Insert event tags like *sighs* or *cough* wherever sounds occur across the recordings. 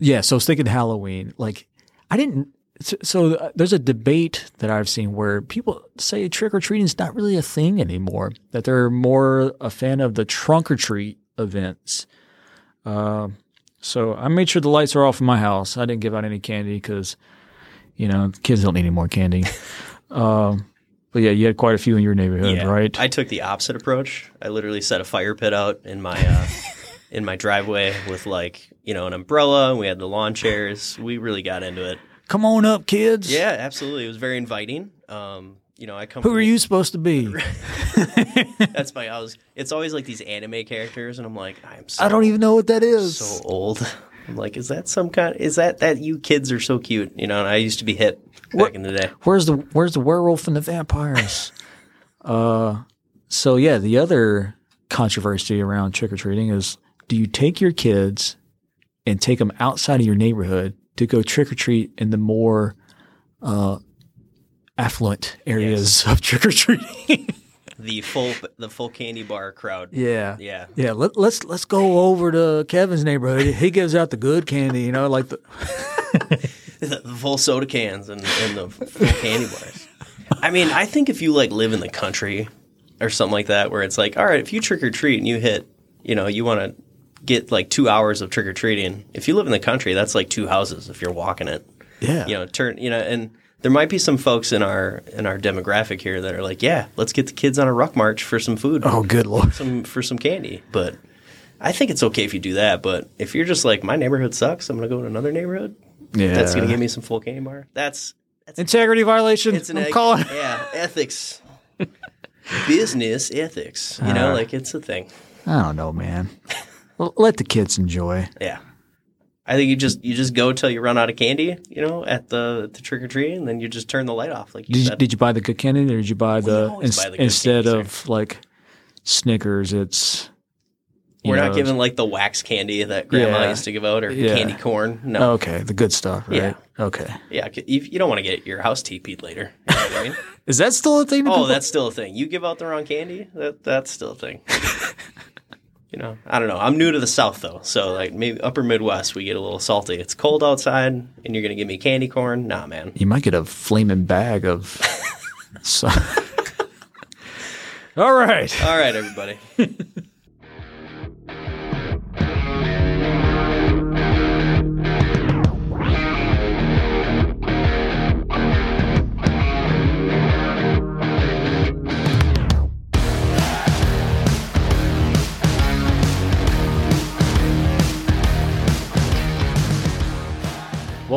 yeah, so I was thinking Halloween. Like, I didn't. So, so uh, there's a debate that I've seen where people say trick or treating is not really a thing anymore. That they're more a fan of the trunk or treat events. Uh, so I made sure the lights are off in my house. I didn't give out any candy because, you know, kids don't need any more candy. *laughs* um, but yeah, you had quite a few in your neighborhood, Yeah, right? I took the opposite approach. I literally set a fire pit out in my uh, in my driveway with like you know an umbrella. and We had the lawn chairs. We really got into it. Come on up, kids. Yeah, absolutely. It was very inviting. Um, you know, I come. Who are the- you supposed to be? *laughs* That's my I was. It's always like these anime characters, and I'm like, I'm so I don't even know what that is. so old. I'm like, is that some kind? Is that that you kids are so cute? You know, and I used to be hip back in the day. Where's the Where's the werewolf and the vampires? *laughs* uh, so yeah, the other controversy around trick or treating is: do you take your kids and take them outside of your neighborhood to go trick or treat in the more uh, affluent areas of trick or treating? *laughs* The full the full candy bar crowd. yeah. Yeah. Yeah, let, let's let's go over to Kevin's neighborhood. He gives out the good candy, you know, like *laughs* the the full soda cans and, and the full candy bars. I mean, I think if you like live in the country or something like that, where it's like, all right, if you trick or treat and you hit, you know, you want to get like two hours of trick or treating. If you live in the country, that's like two houses if you're walking it. yeah, You know, turn, you know, and there might be some folks in our in our demographic here that are like, yeah, let's get the kids on a ruck march for some food, Oh, good lord. some for some candy. But I think it's okay if you do that. But if you're just like, my neighborhood sucks, I'm gonna go to another neighborhood Yeah, that's going to give me some full candy bar. That's that's integrity violation. it's an I'm calling. yeah ethics, *laughs* business ethics. You know, Uh. like it's a thing. I don't know, man. Let the kids enjoy. Yeah, I think you just you just go till you run out of candy. You know, at the the trick or treat, and then you just turn the light off. Like you Did you, said. did you buy the good candy, or did you buy the, ins- buy the instead candy, of like Snickers? It's We're know, not giving like the wax candy that grandma Yeah. used to give out or Yeah. candy corn. No. Okay, the good stuff, right? Yeah. Okay, Yeah, you, you don't want to get your house TP'd later. You know I mean? *laughs* is that still a thing? oh, that's still a thing. You give out the wrong candy, that that's still a thing. *laughs* you know, I don't know. I'm new to the South though, so like maybe Upper Midwest we get a little salty. It's cold outside, and you're gonna give me candy corn? Nah, man. you might get a flaming bag of. *laughs* so- *laughs* All right. All right, everybody. *laughs*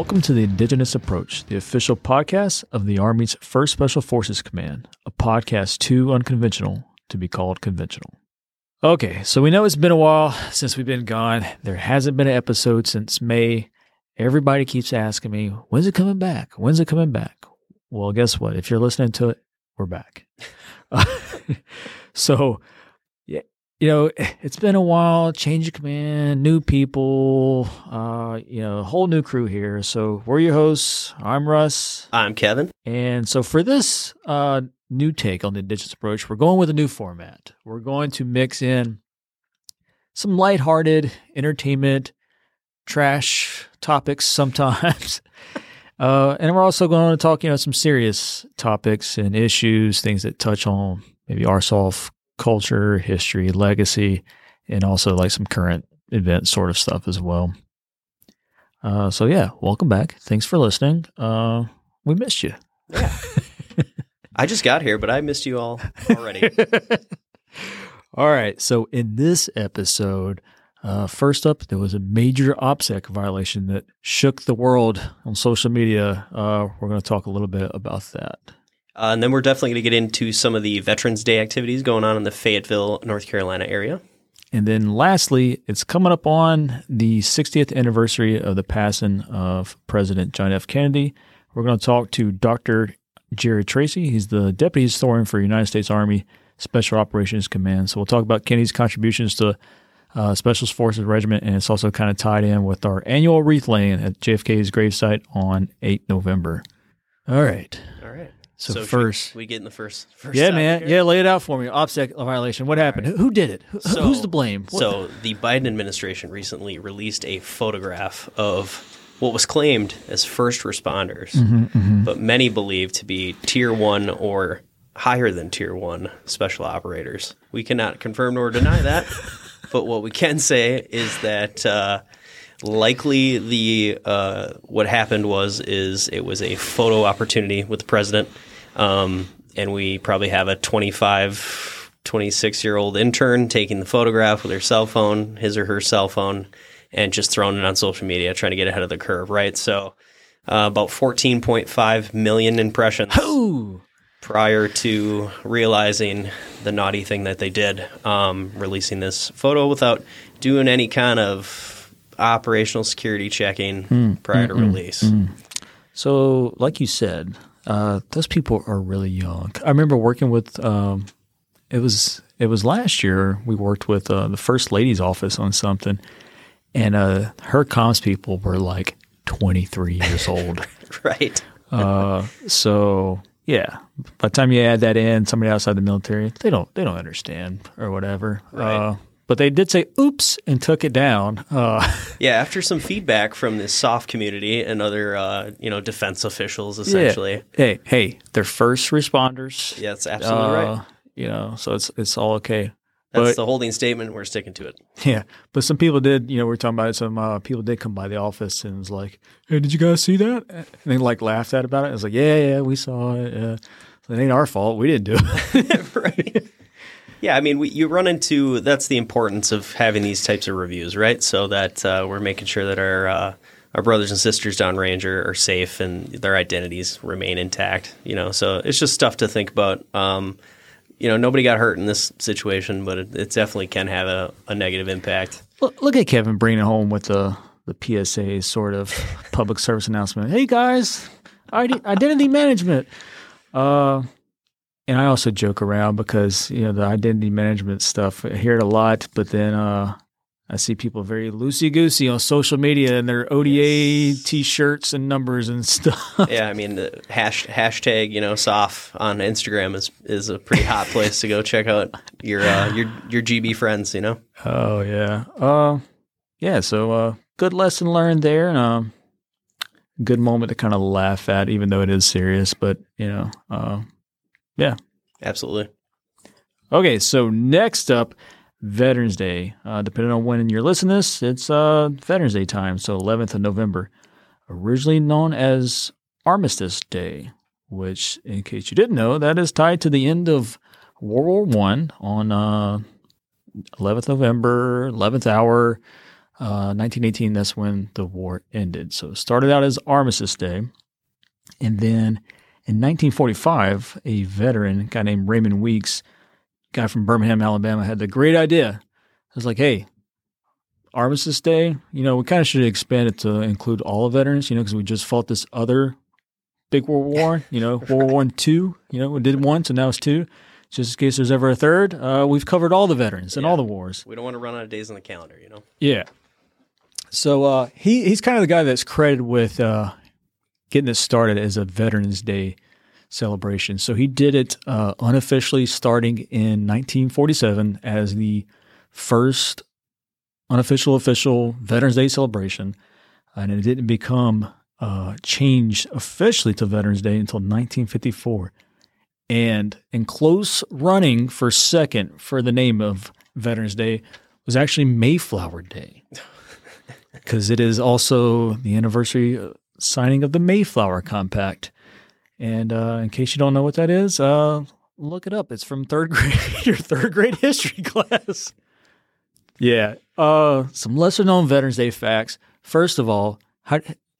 Welcome to the Indigenous Approach, the official podcast of the Army's 1st Special Forces Command, a podcast too unconventional to be called conventional. Okay, so we know it's been a while since we've been gone. There hasn't been an episode since May. Everybody keeps asking me, when's it coming back? When's it coming back? Well, guess what? If you're listening to it, we're back. *laughs* so, yeah, you know, *sighs* it's been a while. Change of command, new people, uh, you know, a whole new crew here. So we're your hosts. I'm Russ, I'm Kevin. and so for this uh, new take on the indigenous approach, we're going with a new format. We're going to mix in some lighthearted entertainment, trash topics sometimes. *laughs* Uh, and we're also going to talk, you know, some serious topics and issues, things that touch on maybe ARSOF culture, history, legacy, and also like some current event sort of stuff as well. Uh, so yeah, welcome back. Thanks for listening. Uh, we missed you. Yeah. *laughs* I just got here, but I missed you all already. *laughs* All right. So in this episode, uh, first up, there was a major OPSEC violation that shook the world on social media. Uh, we're going to talk a little bit about that. Uh, and then we're definitely going to get into some of the Veterans Day activities going on in the Fayetteville, North Carolina area. And then lastly, it's coming up on the 60th anniversary of the passing of President John F. Kennedy. We're going to talk to Dr. Jared Tracy. He's the Deputy Historian for United States Army Special Operations Command. So we'll talk about Kennedy's contributions to uh, Special Forces Regiment, and it's also kind of tied in with our annual wreath laying at JFK's gravesite on 8 November. All right. All right. So, should first, we get in the first. first yeah, man, here? yeah, lay it out for me. OPSEC violation. What happened? Who, who did it? Who, So- who's to blame? What- So the Biden administration recently released a photograph of what was claimed as first responders, Mm-hmm, but many believe to be tier one or higher than tier one special operators. We cannot confirm nor deny that, *laughs* but what we can say is that. Uh, likely the uh, what happened was is it was a photo opportunity with the president. Um, and we probably have a 25 26 year old intern taking the photograph with her cell phone his or her cell phone and just throwing it on social media trying to get ahead of the curve right? So uh, about 14.5 million impressions prior to realizing the naughty thing that they did, um, releasing this photo without doing any kind of operational security checking prior to release. So, like you said, uh, those people are really young. I remember working with. Um, it was it was last year. We worked with uh, the first lady's office on something, and uh, her comms people were like twenty three years old. *laughs* Right. Uh, so yeah, by the time you add that in, somebody outside the military, they don't they don't understand or whatever. Right. Uh, but they did say "oops" and took it down. Uh, *laughs* Yeah, after some feedback from the SOF community and other, uh, you know, defense officials, essentially. Yeah. Hey, hey, they're first responders. Yeah, that's absolutely Uh, right. You know, so it's it's all okay. That's but- the holding statement. We're sticking to it. Yeah, but some people did. You know, we are talking about it. Some uh, people did come by the office and was like, "Hey, did you guys see that?" And they like laughed at about it. I was like, "Yeah, yeah, we saw it. Yeah. It ain't our fault. We didn't do it." *laughs* right. Yeah, I mean, we, you run into that's the importance of having these types of reviews, right? So that uh, we're making sure that our uh, our brothers and sisters downrange are, are safe and their identities remain intact. You know, so it's just stuff to think about. Um, you know, nobody got hurt in this situation, but it, it definitely can have a, a negative impact. look, look at Kevin bringing home with the the PSA sort of public service announcement. Hey guys, ID, identity management. Uh, and I also joke around because you know the identity management stuff. I hear it a lot, but then uh, I see people very loosey goosey on social media and their ODA T-shirts and numbers and *laughs* stuff. yeah, I mean, the hash, hashtag you know SOF on Instagram is is a pretty hot place to go check out your uh, *laughs* your your GB friends. You know. Oh yeah, uh, yeah. So uh, good lesson learned there, and um, good moment to kind of laugh at, even though it is serious. But you know, uh, Absolutely. okay. So next up, Veterans Day. Uh, depending on when you're listening to this, it's uh, Veterans Day time. So 11th of November, originally known as Armistice Day, which, in case you didn't know, that is tied to the end of World War One on uh, 11th November, 11th hour, uh, 1918. That's when the war ended. So it started out as Armistice Day, and then in 1945, a veteran, a guy named Raymond Weeks, guy from Birmingham, Alabama, had the great idea. I was like, hey, Armistice Day, you know, we kind of should expand it to include all veterans, you know, because we just fought this other big World War, you know, *laughs* World War One, two, you know, we did one, so now it's two. Just in case there's ever a third, uh, we've covered all the veterans and Yeah. all the wars. We don't want to run out of days on the calendar. You know. Yeah. So uh, he he's kind of the guy that's credited with uh, getting it started as a Veterans Day celebration. So he did it uh, unofficially starting in 1947 as the first unofficial official Veterans Day celebration, and it didn't become uh, changed officially to Veterans Day until 1954. And in close running for second for the name of Veterans Day was actually Mayflower Day *laughs* because it is also the anniversary uh, signing of the Mayflower Compact. And uh, in case you don't know what that is, uh, look it up. It's from third *laughs* grade, your third grade history *laughs* class. Yeah. Uh, some lesser known Veterans Day facts. First of all, how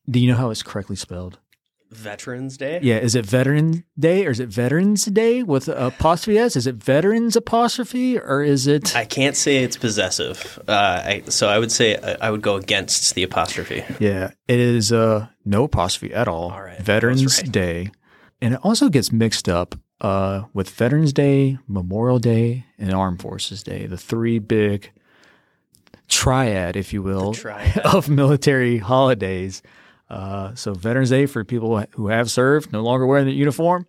do you know how it's correctly spelled? Veterans Day. Yeah, is it Veteran Day or is it Veterans Day with apostrophe s? Is it Veterans apostrophe or is it? I can't say it's possessive, uh, I, so I would say I, I would go against the apostrophe. Yeah, it is uh, no apostrophe at all. All right, Veterans right. Day, and it also gets mixed up uh, with Veterans Day, Memorial Day, and Armed Forces Day. The three big triad, if you will, triad. *laughs* of military holidays. Uh, so Veterans Day for people who have served, no longer wearing the uniform.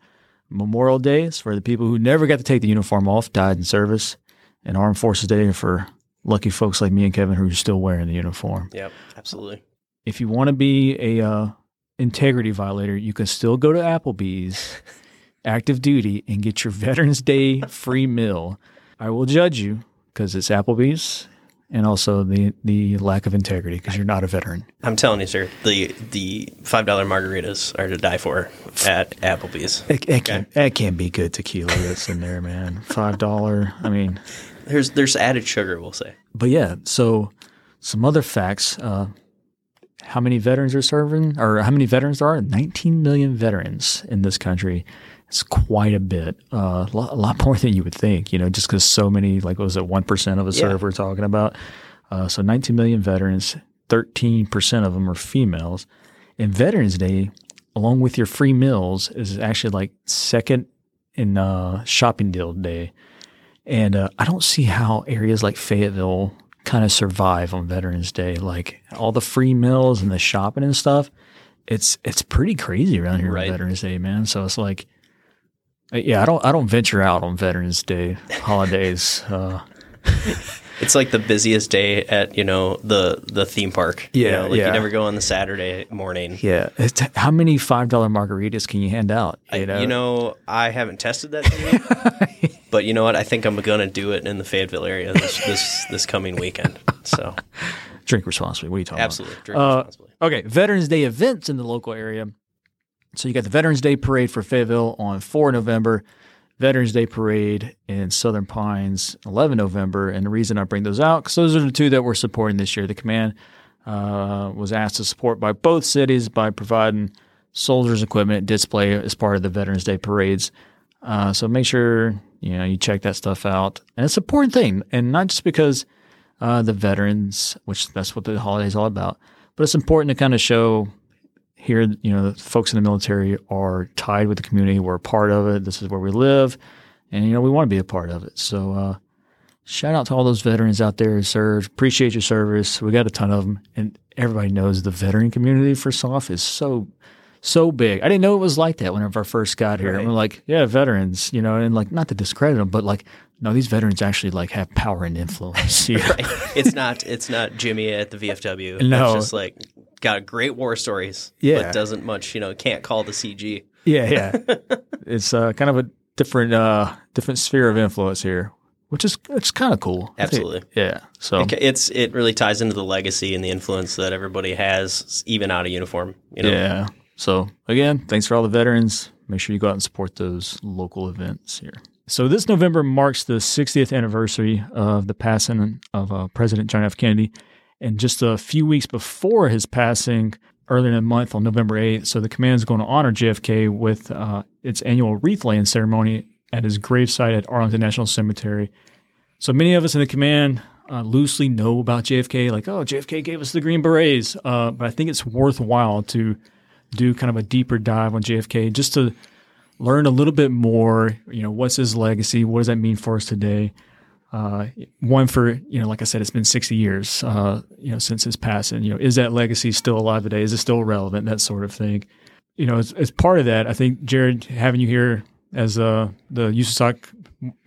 Memorial Day is for the people who never got to take the uniform off, died in service, and Armed Forces Day for lucky folks like me and Kevin who are still wearing the uniform. Yep, absolutely. If you want to be a uh, integrity violator, you can still go to Applebee's *laughs* active duty and get your Veterans Day free meal. I will judge you because it's Applebee's and also the the lack of integrity because you're not a veteran. I'm telling you, sir, the the five dollar margaritas are to die for at Applebee's. It, it can't, that can't be good tequila that's in there, man. Five dollar. I mean, There's there's added sugar, we'll say. but yeah. So some other facts. Uh, how many veterans are serving, or how many veterans there are? 19 million veterans in this country. It's quite a bit, uh, a, lot, a *laughs* lot more than you would think. You know, just because so many, like, what was it one percent of us Yeah. serve? We're talking about. Uh, so 19 million veterans. 13 percent of them are females. And Veterans Day, along with your free meals, is actually like second in uh, shopping deal day. And uh, I don't see how areas like Fayetteville kind of survive on Veterans Day. Like all the free meals and the shopping and stuff. It's it's pretty crazy around here Right. on Veterans Day, man. So it's like, yeah, I don't I don't venture out on Veterans Day holidays. Uh, *laughs* It's like the busiest day at you know the the theme park. You Yeah, know, like yeah. you never go on the Saturday morning. yeah, it's, how many five dollar margaritas can you hand out? I- You know, you know, I haven't tested that, theory, *laughs* but you know what? I think I'm gonna do it in the Fayetteville area this this, this coming weekend. So drink responsibly. What are you talking about? absolutely, drink Uh, responsibly. Okay, Veterans Day events in the local area. So you got the Veterans Day Parade for Fayetteville on 4 November, Veterans Day Parade in Southern Pines 11 November. And the reason I bring those out, because those are the two that we're supporting this year. The command uh, was asked to support by both cities by providing soldiers equipment display as part of the Veterans Day parades. Uh, so make sure you know you check that stuff out, and it's an important thing, and not just because uh, the veterans, which that's what the holiday is all about, but it's important to kind of show here, you know, the folks in the military are tied with the community. We're a part of it. This is where we live, and you know we want to be a part of it. So uh, shout out to all those veterans out there who served. Appreciate your service. We got a ton of them, and everybody knows the veteran community for SOF is so so big. I didn't know it was like that whenever I first got here. Right. I'm like, yeah, veterans, you know, and like not to discredit them, but like, no, these veterans actually like have power and influence. *laughs* here. Right. It's not it's not Jimmy at the VFW. *laughs* No. It's just like got great war stories. Yeah. But doesn't much, you know, can't call the CG. Yeah, yeah. *laughs* it's uh, kind of a different uh, different sphere of influence here, which is it's kind of cool. Absolutely. yeah. So It- It's it really ties into the legacy and the influence that everybody has, even out of uniform. You know, yeah. So again, thanks for all the veterans. Make sure you go out and support those local events here. So this November marks the 60th anniversary of the passing of uh, President John F. Kennedy, and just a few weeks before his passing, earlier in the month on November 8th, so the command is going to honor JFK with uh, its annual wreath laying ceremony at his gravesite at Arlington National Cemetery. So many of us in the command uh, loosely know about JFK, like, oh, JFK gave us the Green Berets. Uh, but I think it's worthwhile to do kind of a deeper dive on JFK just to learn a little bit more. You know, what's his legacy? What does that mean for us today? Uh, one for you know, like I said, it's been 60 years, uh, you know, since his passing. You know, is that legacy still alive today? Is it still relevant? That sort of thing. You know, as, as part of that, I think Jared having you here as uh, the USASOC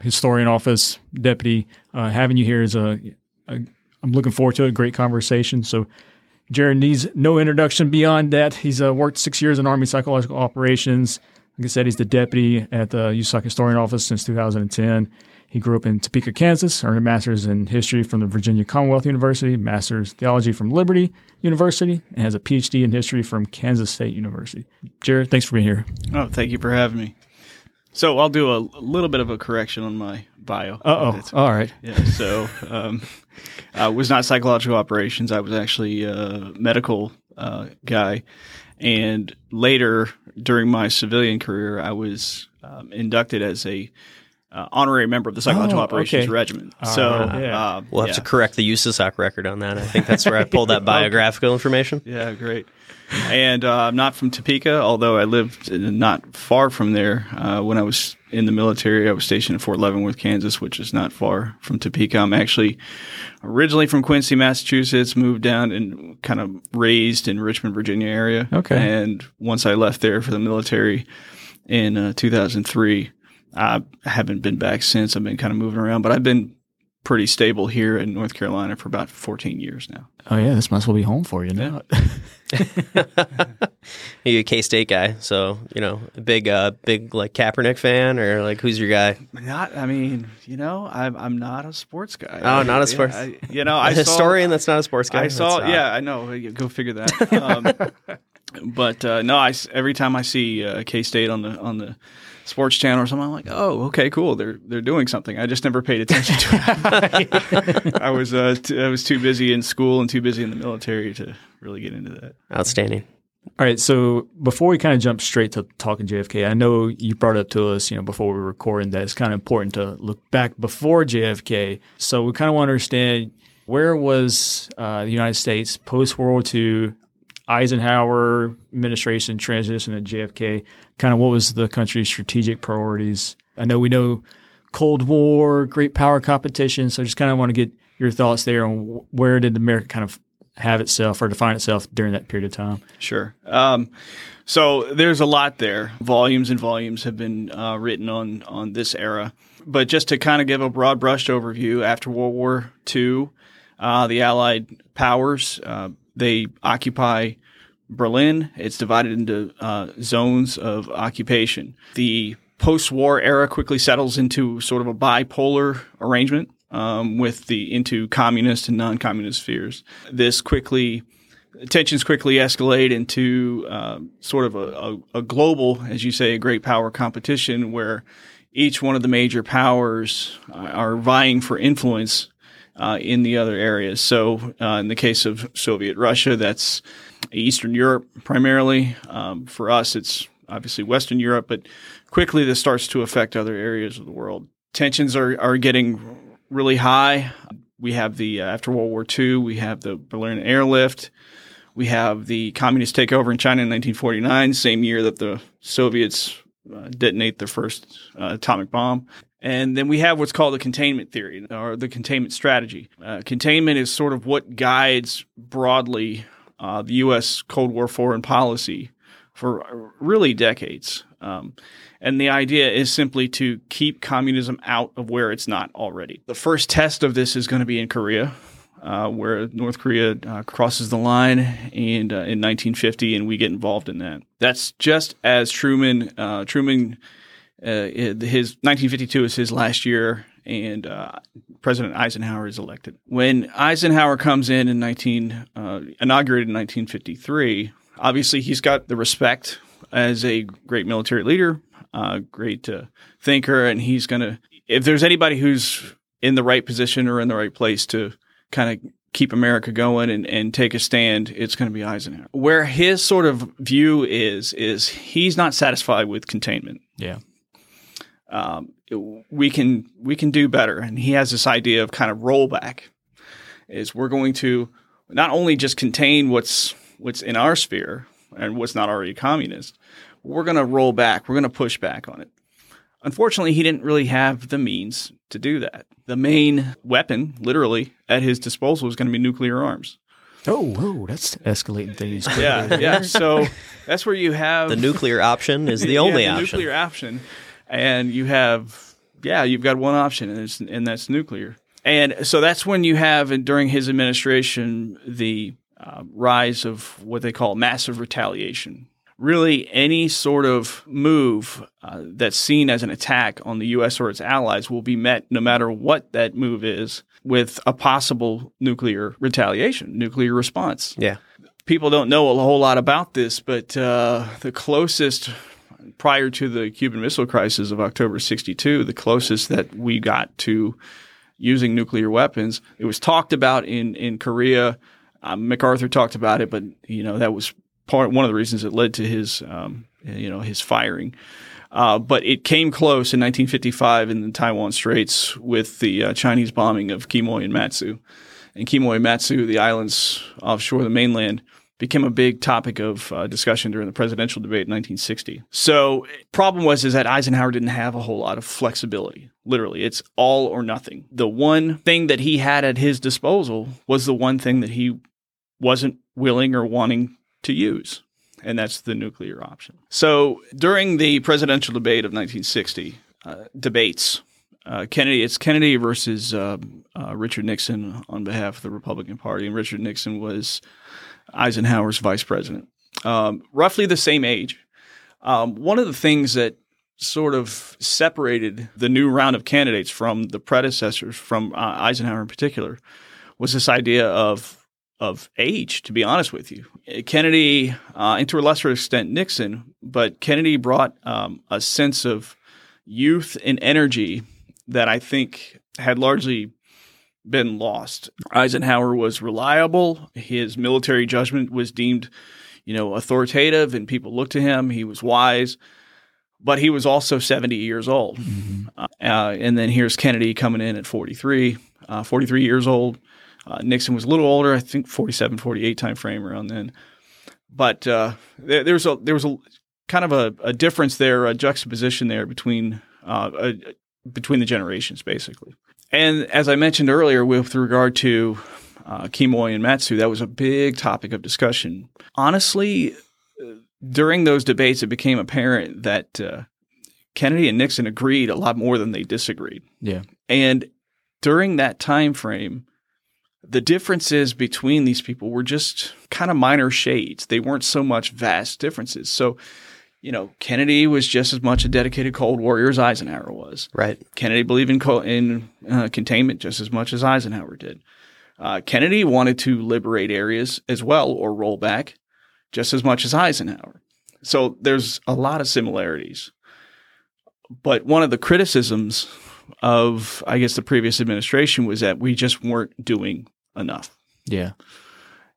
historian office deputy, uh, having you here is a, a I'm looking forward to a great conversation. So Jared needs no introduction beyond that. He's uh, worked six years in Army Psychological Operations. Like I said, he's the deputy at the USASOC Historian Office since 2010. He grew up in Topeka, Kansas, earned a master's in history from the Virginia Commonwealth University, master's theology from Liberty University, and has a PhD in history from Kansas State University. Jared, thanks for being here. Oh, thank you for having me. So I'll do a, a little bit of a correction on my bio. Oh. All right. Yeah, so um, I was not psychological operations. I was actually a medical uh, guy. And later, during my civilian career, I was um, inducted as a uh, honorary member of the psychological Oh, operations okay. regiment. so yeah. uh, We'll have yeah. to correct the USASOC record on that. I think that's where I pulled that *laughs* biographical information. Yeah, great. And uh, I'm not from Topeka, although I lived not far from there. Uh, when I was in the military, I was stationed at Fort Leavenworth, Kansas, which is not far from Topeka. I'm actually originally from Quincy, Massachusetts, moved down and kind of raised in Richmond, Virginia area. Okay. And once I left there for the military, in uh, 2003. I haven't been back since. I've been kind of moving around, but I've been pretty stable here in North Carolina for about 14 years now. Oh yeah, this must well be home for you now. You're *laughs* a K State guy, so you know, a big, uh, big like Kaepernick fan, or like who's your guy? Not, I mean, you know, I'm I'm not a sports guy. Oh, not a Yeah, sports- I- you know, *laughs* A I historian Saw, that's not a sports guy. I saw, That's, yeah, I know. Go figure that. Um, *laughs* but uh, no, I every time I see uh, K State on the on the sports channel or something, I'm like, oh, okay, cool. They're they're doing something. I just never paid attention to it. *laughs* I was uh, t- I was too busy in school and too busy in the military to really get into that. outstanding. All right, so before we kind of jump straight to talking JFK, I know you brought up to us, you know, before we were recording that it's kind of important to look back before JFK. So we kind of want to understand where was uh, the United States post World War II, Eisenhower administration transition to JFK, kind of what was the country's strategic priorities? I know we know Cold War, great power competition, so just kind of want to get your thoughts there on where did America kind of have itself or define itself during that period of time? Sure. Um, so there's a lot there. Volumes and volumes have been uh, written on on this era. But just to kind of give a broad brushed overview, after World War II, uh, the Allied powers uh, they occupy Berlin. It's divided into uh, zones of occupation. The post-war era quickly settles into sort of a bipolar arrangement um, with the into communist and non-communist spheres. This quickly tensions quickly escalate into um, sort of a, a, a global, as you say, a great power competition where each one of the major powers uh, are vying for influence uh, in the other areas. So, uh, in the case of Soviet Russia, that's Eastern Europe primarily. Um, for us, it's obviously Western Europe, but quickly this starts to affect other areas of the world. Tensions are, are getting really high. We have the, uh, after World War II, we have the Berlin airlift. We have the communist takeover in China in 1949, same year that the Soviets uh, detonate their first uh, atomic bomb. And then we have what's called the containment theory or the containment strategy. Uh, containment is sort of what guides broadly uh, the U.S. Cold War foreign policy for really decades. Um, and the idea is simply to keep communism out of where it's not already. The first test of this is going to be in Korea, uh, where North Korea uh, crosses the line and uh, in 1950, and we get involved in that. That's just as Truman uh, Truman uh, his 1952 is his last year, and uh, President Eisenhower is elected. When Eisenhower comes in in 19 uh, inaugurated in 1953, obviously he's got the respect as a great military leader, uh, great uh, thinker, and he's going to. If there's anybody who's in the right position or in the right place to kind of keep America going and, and take a stand, it's going to be Eisenhower. Where his sort of view is, is he's not satisfied with containment. Yeah. Um, we can we can do better, and he has this idea of kind of rollback. Is we're going to not only just contain what's what's in our sphere and what's not already communist, we're going to roll back. We're going to push back on it. Unfortunately, he didn't really have the means to do that. The main weapon, literally, at his disposal was going to be nuclear arms. Oh, whoa, that's escalating things. quickly Yeah, yeah. So that's where you have The nuclear option is the *laughs* Yeah, only the option. nuclear option, and you have yeah, you've got one option, and, it's, and that's nuclear. And so that's when you have and during his administration the uh, rise of what they call massive retaliation. Really, any sort of move uh, that's seen as an attack on the U.S. or its allies will be met, no matter what that move is, with a possible nuclear retaliation, nuclear response Yeah. people don't know a whole lot about this, but uh, the closest prior to the Cuban Missile Crisis of October 62, the closest that we got to using nuclear weapons, it was talked about in, in Korea. Um, MacArthur talked about it, but you know that was part one of the reasons it led to his um, you know his firing. Uh, but it came close in 1955 in the Taiwan Straits with the uh, Chinese bombing of Quemoy and Matsu. And Quemoy and Matsu, the islands offshore the mainland, became a big topic of uh, discussion during the presidential debate in 1960. So, problem was is that Eisenhower didn't have a whole lot of flexibility. Literally, it's all or nothing. The one thing that he had at his disposal was the one thing that he wasn't willing or wanting to use, and that's the nuclear option. So during the presidential debate of 1960, uh, debates, uh, Kennedy, it's Kennedy versus uh, uh, Richard Nixon on behalf of the Republican Party, and Richard Nixon was Eisenhower's vice president, um, roughly the same age. Um, one of the things that sort of separated the new round of candidates from the predecessors, from uh, Eisenhower in particular, was this idea of of age. To be honest with you, Kennedy, uh, and to a lesser extent Nixon, but Kennedy brought um, a sense of youth and energy that I think had largely been lost. Eisenhower was reliable. His military judgment was deemed, you know, authoritative, and people looked to him. He was wise but he was also 70 years old. Mm-hmm. Uh, and then here's Kennedy coming in at 43, uh, 43 years old. Uh, Nixon was a little older, I think 47, 48 time frame around then. But uh, there, there, was a there was a kind of a, a difference there, a juxtaposition there between uh, between the generations, basically. And as I mentioned earlier, with regard to uh, Quemoy and Matsu, that was a big topic of discussion. Honestly, during those debates, it became apparent that uh, Kennedy and Nixon agreed a lot more than they disagreed. Yeah. And during that time frame, the differences between these people were just kind of minor shades. They weren't so much vast differences. So, you know, Kennedy was just as much a dedicated Cold Warrior as Eisenhower was. Right. Kennedy believed in co- in uh, containment just as much as Eisenhower did. Uh, Kennedy wanted to liberate areas as well or roll back just as much as Eisenhower. So there's a lot of similarities. But one of the criticisms of, I guess, the previous administration was that we just weren't doing enough. Yeah.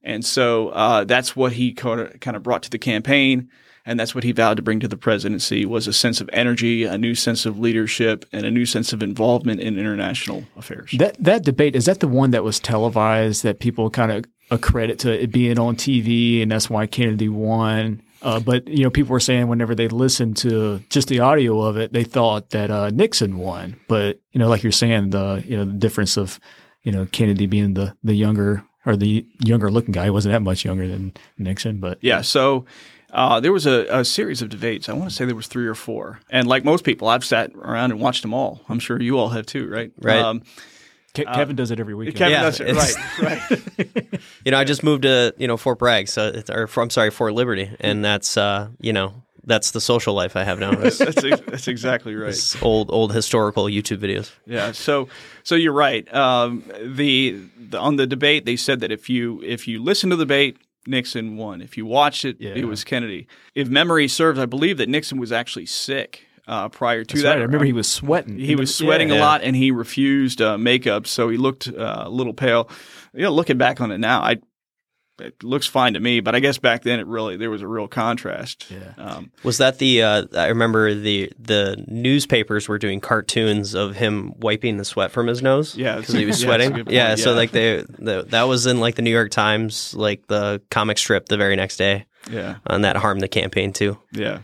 And so uh, that's what he kind of brought to the campaign, and that's what he vowed to bring to the presidency was a sense of energy, a new sense of leadership, and a new sense of involvement in international affairs. That that debate is that the one that was televised that people kind of accredit to it being on TV, and that's why Kennedy won. Uh, but you know, people were saying whenever they listened to just the audio of it, they thought that uh, Nixon won. But you know, like you're saying, the you know the difference of you know Kennedy being the the younger or the younger looking guy he wasn't that much younger than Nixon, but yeah. So uh, there was a, a, series of debates. I want to say there was three or four, and like most people, I've sat around and watched them all. I'm sure you all have too, right? Right. Um, Ke- uh, Kevin does it every week. Kevin yeah, does it right, *laughs* right. *laughs* you know, I just moved to you know Fort Bragg, so or I'm sorry, Fort Liberty, and that's uh, you know that's the social life I have now. *laughs* that's, that's, exactly right. old old historical YouTube videos. Yeah. So so you're right. Um, the, the, on the debate they said that if you if you listen to the debate. Nixon won. If you watched it, yeah. it was Kennedy. If memory serves, I believe that Nixon was actually sick uh, prior to That's that. Right. I remember he was sweating. He was sweating yeah. a lot, and he refused uh, makeup, so he looked uh, a little pale. You know, looking back on it now, I it looks fine to me, but I guess back then it really there was a real contrast. Yeah. Um, was that the? Uh, I remember the the newspapers were doing cartoons of him wiping the sweat from his nose. Yeah, because he was sweating. Yeah, yeah, so like they the, that was in like the New York Times, like the comic strip the very next day. Yeah, and that harmed the campaign too. Yeah.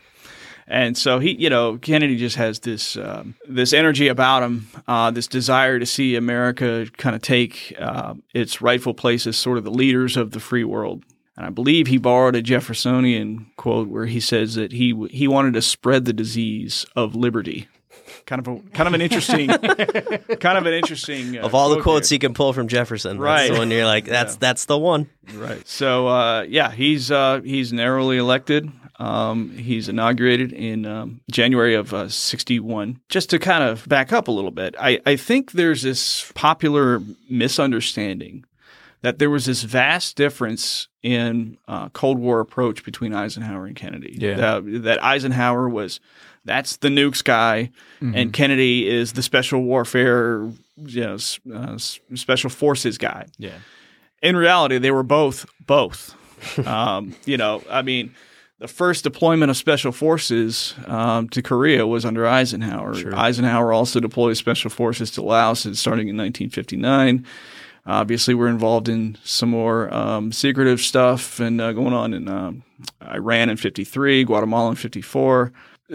And so he, you know, Kennedy just has this um, this energy about him, uh, this desire to see America kind of take uh, its rightful place as sort of the leaders of the free world. And I believe he borrowed a Jeffersonian quote where he says that he he wanted to spread the disease of liberty. Kind of a kind of an interesting, *laughs* kind of an interesting. Uh, of all the quotes he can pull from Jefferson, right? When you're like, that's yeah. that's the one, right? So uh, yeah, he's uh, he's narrowly elected. Um, he's inaugurated in um, January of uh, 61. Just to kind of back up a little bit, I, I think there's this popular misunderstanding that there was this vast difference in uh, Cold War approach between Eisenhower and Kennedy. Yeah. That, that Eisenhower was that's the nukes guy, mm-hmm. and Kennedy is the special warfare, you know, uh, special forces guy. Yeah. In reality, they were both both. *laughs* um, you know, I mean, the first deployment of special forces um, to Korea was under Eisenhower. Sure. Eisenhower also deployed special forces to Laos starting in 1959. Obviously, we're involved in some more um, secretive stuff and uh, going on in um, Iran in 53, Guatemala in 54.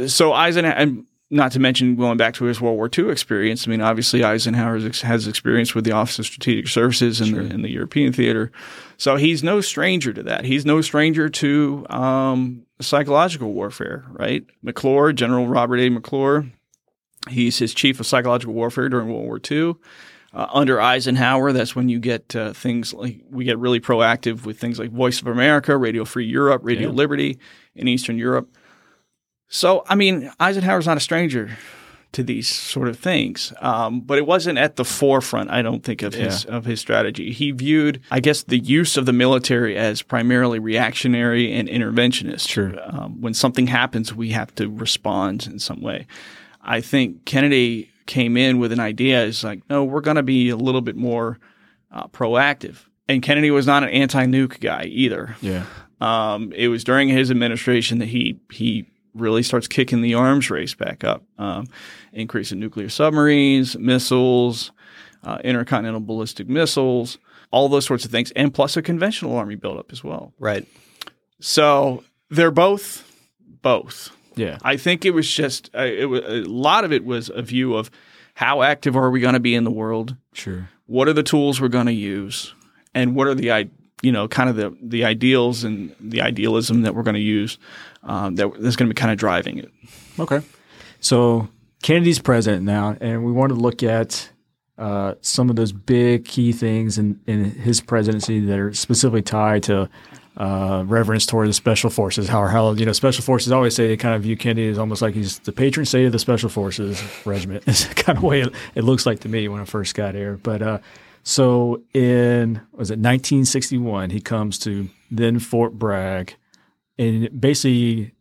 So Eisenhower, and not to mention going back to his World War II experience. I mean, obviously Eisenhower has experience with the Office of Strategic Services and, sure. the, and the European theater, so he's no stranger to that. He's no stranger to um, psychological warfare, right? McClure, General Robert A. McClure, he's his chief of psychological warfare during World War II. Uh, under Eisenhower, that's when you get uh, things like we get really proactive with things like Voice of America, Radio Free Europe, Radio yeah. Liberty in Eastern Europe. So, I mean, Eisenhower's not a stranger to these sort of things, um, but it wasn't at the forefront, I don't think, of his yeah. of his strategy. He viewed, I guess, the use of the military as primarily reactionary and interventionist. Sure. Um, when something happens, we have to respond in some way. I think Kennedy came in with an idea is like, no, we're going to be a little bit more uh, proactive. And Kennedy was not an anti-nuke guy either. Yeah. Um, it was during his administration that he he really starts kicking the arms race back up, um, increasing nuclear submarines, missiles, uh, intercontinental ballistic missiles, all those sorts of things, and plus a conventional army buildup as well. Right. So they're both both. Yeah. I think it was just uh, it was, a lot of it was a view of how active are we going to be in the world? Sure. What are the tools we're going to use? And what are the you know kind of the the ideals and the idealism that we're going to use um, that that's going to be kind of driving it. Okay. So Kennedy's president now, and we want to look at uh, some of those big key things in, in his presidency that are specifically tied to uh, reverence toward the special forces. How, how you know special forces always say they kind of view Kennedy as almost like he's the patron saint of the special forces regiment. *laughs* It's kind of way it, it, looks like to me when I first got here. But uh, so in was it 1961, he comes to then Fort Bragg, and basically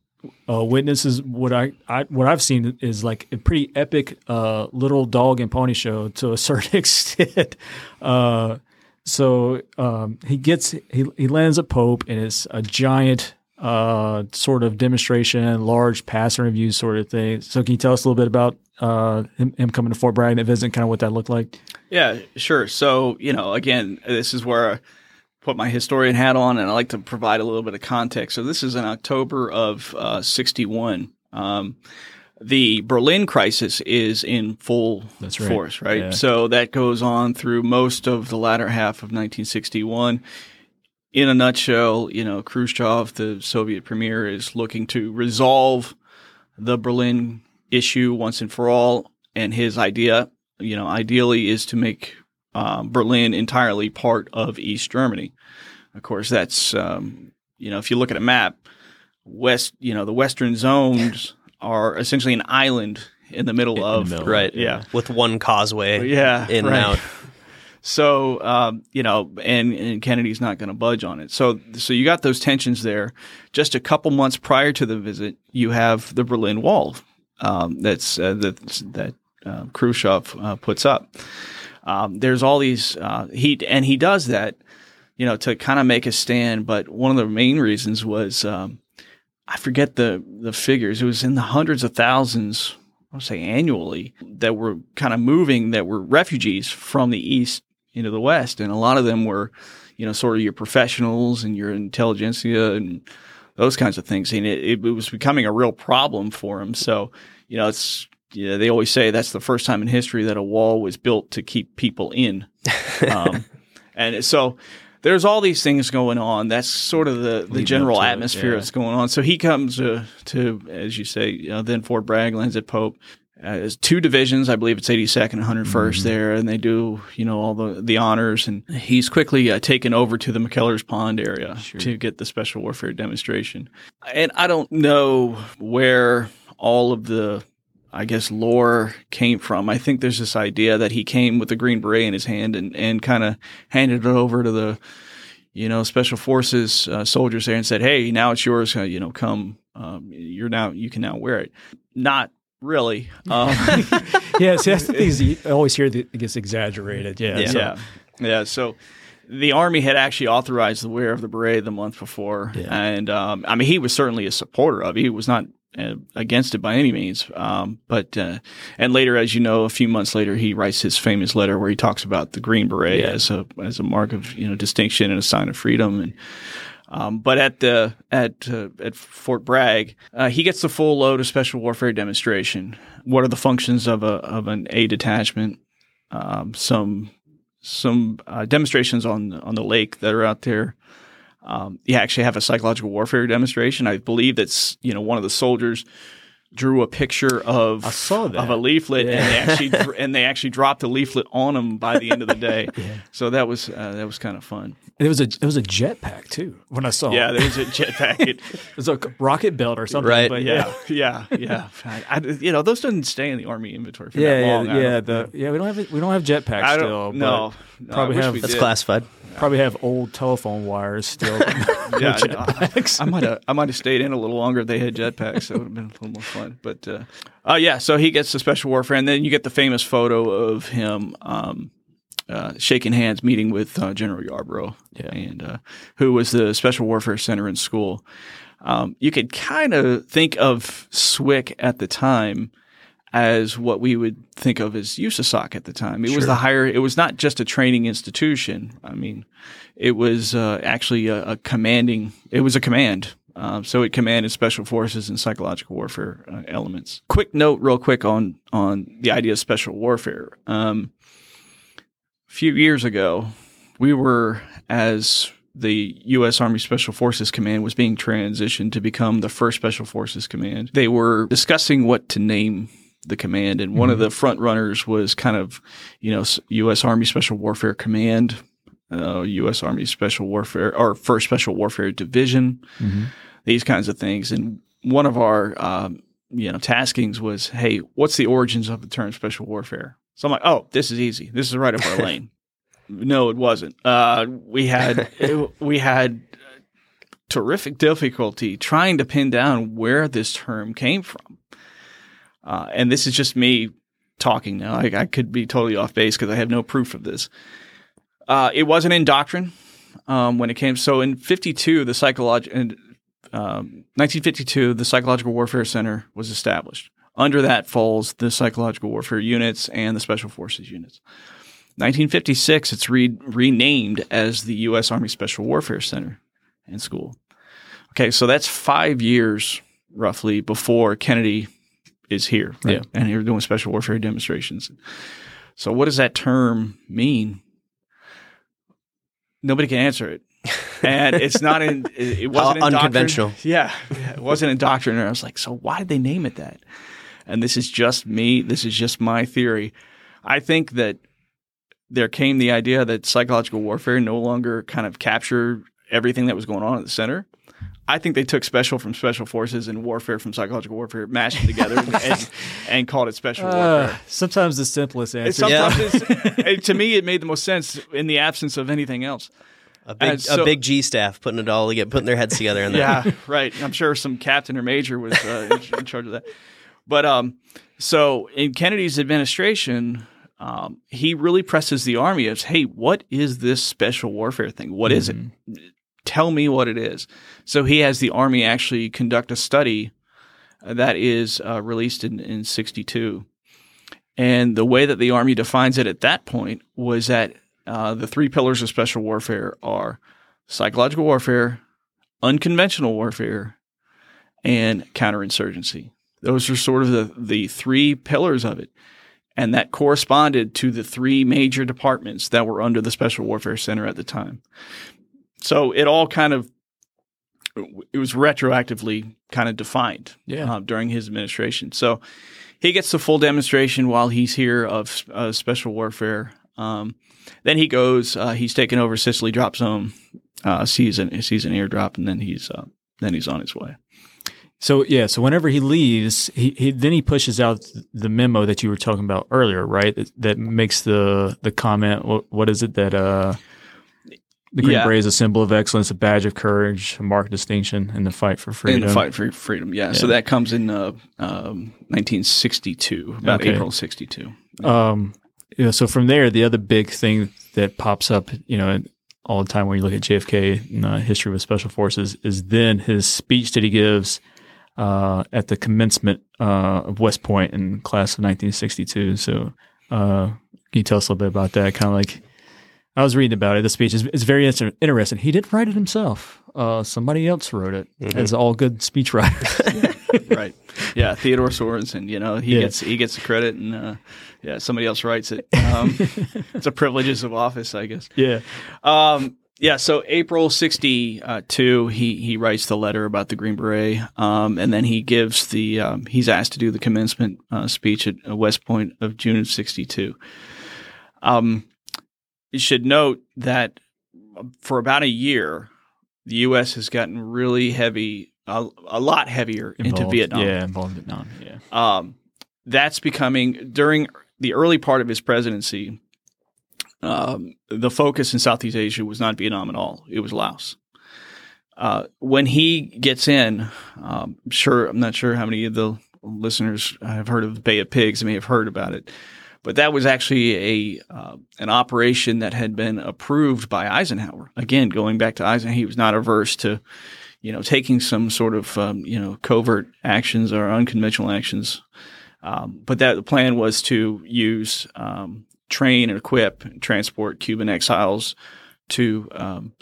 uh, witnesses what I, I, what I've seen is like a pretty epic uh, little dog and pony show to a *laughs* certain extent. Uh, so um, he gets he, he lands a Pope and it's a giant uh, sort of demonstration, large pass review sort of thing. So can you tell us a little bit about uh, him, him, coming to Fort Bragg and visit, kind of what that looked like? Yeah, sure. So you know, again, this is where. Put my historian hat on and I like to provide a little bit of context. So this is in October of uh, 61. Um, the Berlin crisis is in full right. force, right? Yeah. So that goes on through most of the latter half of 1961. In a nutshell, you know, Khrushchev, the Soviet premier, is looking to resolve the Berlin issue once and for all. And his idea, you know, ideally is to make uh, Berlin entirely part of East Germany. Of course, that's, um, you know, if you look at a map, West, you know, the Western zones *laughs* are essentially an island in the middle in of the middle, right yeah. with one causeway yeah in right. and out. So um, you know and, and kennedy's not going to budge on it. So so you got those tensions there. Just a couple months prior to the visit you have the berlin wall um, that's uh, that that uh, khrushchev uh, puts up um, there's all these uh, he and he does that you know to kind of make a stand but one of the main reasons was um, I forget the the figures. It was in the hundreds of thousands, I'll say annually, that were kind of moving that were refugees from the east into the west, and a lot of them were, you know, sort of your professionals and your intelligentsia and those kinds of things. And it, it was becoming a real problem for them. So, you know, it's yeah, they always say that's the first time in history that a wall was built to keep people in. *laughs* Um, and so there's all these things going on. That's sort of the, the general atmosphere it, yeah. that's going on. So he comes to, to as you say, you know, then Fort Bragg lands at Pope. Uh, two divisions, I believe it's 82nd and 101st mm-hmm. there, and they do, you know, all the, the honors. And he's quickly uh, taken over to the McKellar's Pond area sure. to get the special warfare demonstration. And I don't know where all of the I guess lore came from. I think there's this idea that he came with the green beret in his hand and, and kind of handed it over to the, you know, special forces uh, soldiers there and said, "Hey, now it's yours. Uh, you know, come. Um, you're now you can now wear it." Not really. Um, yeah, see, that's the thing you always hear that it gets exaggerated. Yeah, yeah, so. yeah. yeah. So the army had actually authorized the wear of the beret the month before, yeah. and um, I mean he was certainly a supporter of it. He was not against it by any means. Um, but uh, and later, as you know, a few months later, he writes his famous letter where he talks about the green beret yeah. as a as a mark of you know distinction and a sign of freedom. And Um, but at the at uh, at Fort Bragg, uh, he gets the full load of special warfare demonstration. What are the functions of a of an A detachment? Um, some some uh, demonstrations on on the lake that are out there. Um, you actually have a psychological warfare demonstration. I believe that's you know one of the soldiers drew a picture of I saw that. of a leaflet Yeah. and they actually *laughs* and they actually dropped the leaflet on him by the end of the *laughs* day. So that was uh, that was kind of fun. And it was a it was a jetpack too. When I saw Yeah, it, there was a jetpack. It- *laughs* it was a rocket belt or something. Right. But yeah, yeah, yeah. I, I- you know, those didn't stay in the army inventory for Yeah, that yeah, long. I yeah. The yeah, we don't have we don't have jetpacks still. don't. but No, no, I probably wish have- we That's classified. Probably have old telephone wires still. *laughs* Yeah, *laughs* I-. I might have I might have stayed in a little longer if they had jetpacks. That would have been a little more fun. But uh, uh, yeah, so he gets the special warfare, and then you get the famous photo of him um, uh, shaking hands, meeting with uh, General Yarborough, Yeah. and uh, who was the special warfare center in school. Um, you could kind of think of SWIC at the time as what we would think of as USASOC at the time. It was the higher. It was not just a training institution. I mean, it was uh, actually a, a commanding. It was a command. Um, so it commanded special forces and psychological warfare uh, elements. Quick note, real quick on on the idea of special warfare. Um, a few years ago, we were as the U.S. Army Special Forces Command was being transitioned to become the first Special Forces Command. They were discussing what to name the command, and one of the front runners was kind of, you know, U.S. Army Special Warfare Command, uh, U.S. Army Special Warfare or First Special Warfare Division, Mhm. these kinds of things. And one of our, um, you know, taskings was, hey, what's the origins of the term special warfare? So I'm like, oh, this is easy. This is right up our *laughs* lane. No, it wasn't. Uh, we had *laughs* we had terrific difficulty trying to pin down where this term came from. Uh, and this is just me talking now. I, I could be totally off base because I have no proof of this. Uh, it wasn't in doctrine um, when it came. So in '52, the psychological, um, 1952, the Psychological Warfare Center was established. Under that falls the psychological warfare units and the special forces units. 1956, it's re- renamed as the U.S. Army Special Warfare Center and School. Okay, so that's five years roughly before Kennedy is here, right? Yeah. and you're doing special warfare demonstrations. So, what does that term mean? Nobody can answer it, and it's not in. *laughs* It, it wasn't in doctrine. unconventional. Yeah, yeah, it wasn't in doctrine. And I was like, so why did they name it that? And this is just me. This is just my theory. I think that there came the idea that psychological warfare no longer kind of captured everything that was going on at the center. I think they took special from special forces and warfare from psychological warfare, mashed it together, and, and *laughs* called it special Uh, warfare. sometimes the simplest answer. sometimes it's, it- to me, it made the most sense in the absence of anything else. A big, And so- a big G staff putting it all together, putting their heads together in there. Yeah, right. I'm sure some captain or major was uh, in, in charge of that. But um, so in Kennedy's administration, um, he really presses the army as, "Hey, what is this special warfare thing? What is it? Tell me what it is." So he has the army actually conduct a study that is uh, released in in '62, and the way that the army defines it at that point was that uh, the three pillars of special warfare are psychological warfare, unconventional warfare, and counterinsurgency. Those are sort of the, the three pillars of it. And that corresponded to the three major departments that were under the Special Warfare Center at the time. So it all kind of, it was retroactively kind of defined Yeah. uh, during his administration. So he gets the full demonstration while he's here of uh, special warfare. Um, then he goes, uh, he's taken over Sicily drop zone, uh, sees an, sees an airdrop, and then he's, uh, then he's on his way. So yeah, so whenever he leaves, he, he then he pushes out the memo that you were talking about earlier, right? That, that makes the the comment. What, what is it that uh, the Green Yeah. Beret is a symbol of excellence, a badge of courage, a mark of distinction in the fight for freedom. In the fight for freedom, yeah. So that comes in uh, um, 1962, about Okay. April 62. Um, you know, so from there, the other big thing that pops up, you know, all the time when you look at JFK and uh, history with special forces is then his speech that he gives uh, at the commencement uh, of West Point in class of 1962. So, uh, can you tell us a little bit about that? Kind of like I was reading about it. The speech is, is very inter- interesting. He didn't write it himself. Uh, somebody else wrote it, as all good speechwriters. *laughs* right. Yeah, Theodore Sorensen. You know, he Yeah. gets he gets the credit, and uh, yeah, somebody else writes it. Um, *laughs* it's a privileges of office, I guess. yeah. Um, yeah. So April '62, he he writes the letter about the Green Beret, um, and then he gives the um, he's asked to do the commencement uh, speech at uh, West Point of June of '62. Um, you should note that for about a year, the U.S. has gotten really heavy, a, a lot heavier into Vietnam. Yeah, involved in Vietnam. Yeah. Um, that's becoming during the early part of his presidency. Um, the focus in Southeast Asia was not Vietnam at all; it was Laos. Uh, when he gets in, um, sure, I'm not sure how many of the listeners have heard of the Bay of Pigs. I may have heard about it, but that was actually a uh, an operation that had been approved by Eisenhower. Again, going back to Eisenhower, he was not averse to, you know, taking some sort of um, you know covert actions or unconventional actions. Um, but that the plan was to use um, train and equip and transport Cuban exiles to um,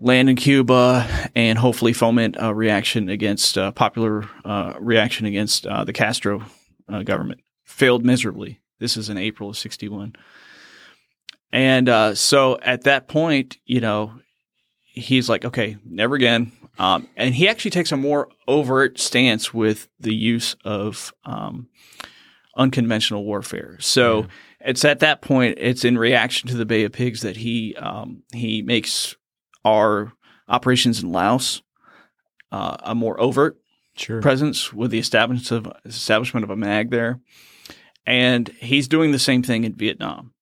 land in Cuba and hopefully foment a reaction against uh, popular uh, reaction against uh, the Castro uh, government. Failed miserably. This is in April of '61, and uh, so at that point, you know, he's like, okay, never again. Um, and he actually takes a more overt stance with the use of um, unconventional warfare. So it's at that point, it's in reaction to the Bay of Pigs that he um, he makes our operations in Laos uh, a more overt Sure. presence with the establishment of establishment of a MAAG there, and he's doing the same thing in Vietnam.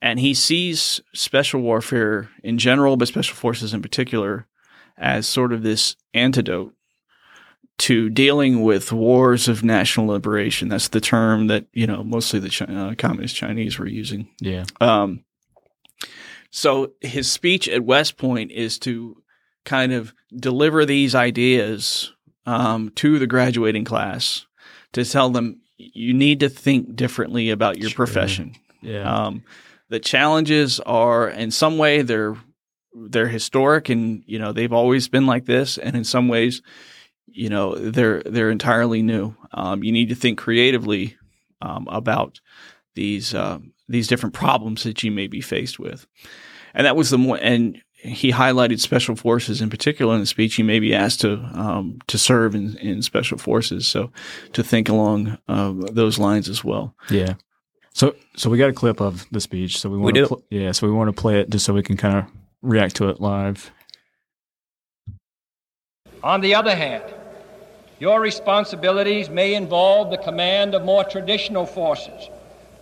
And he sees special warfare in general, but special forces in particular, as sort of this antidote to dealing with wars of national liberation. That's the term that you know mostly the Chi- uh, communist Chinese were using. Yeah. Um, so his speech at West Point is to kind of deliver these ideas um, to the graduating class to tell them you need to think differently about your Sure. profession. Yeah. Um, the challenges are in some way they're they're historic and you know they've always been like this, and in some ways, you know they're they're entirely new. Um, you need to think creatively um, about these um, these different problems that you may be faced with, and that was the more and he highlighted special forces in particular in the speech. He may be asked to um, to serve in, in special forces, so to think along uh, those lines as well. Yeah. So so we got a clip of the speech. So we want do. to pl- yeah. So we want to play it just so we can kind of react to it live. On the other hand, your responsibilities may involve the command of more traditional forces,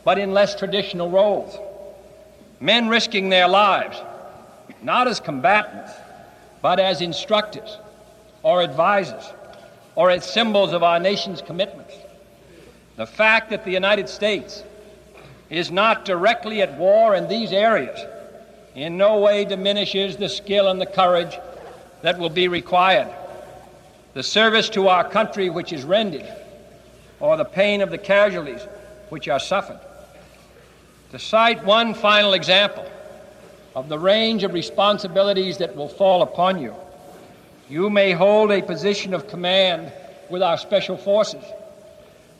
but in less traditional roles. Men risking their lives, not as combatants, but as instructors or advisors or as symbols of our nation's commitments. The fact that the United States is not directly at war in these areas in no way diminishes the skill and the courage that will be required the service to our country which is rendered, or the pain of the casualties which are suffered. To cite one final example of the range of responsibilities that will fall upon you, you may hold a position of command with our special forces,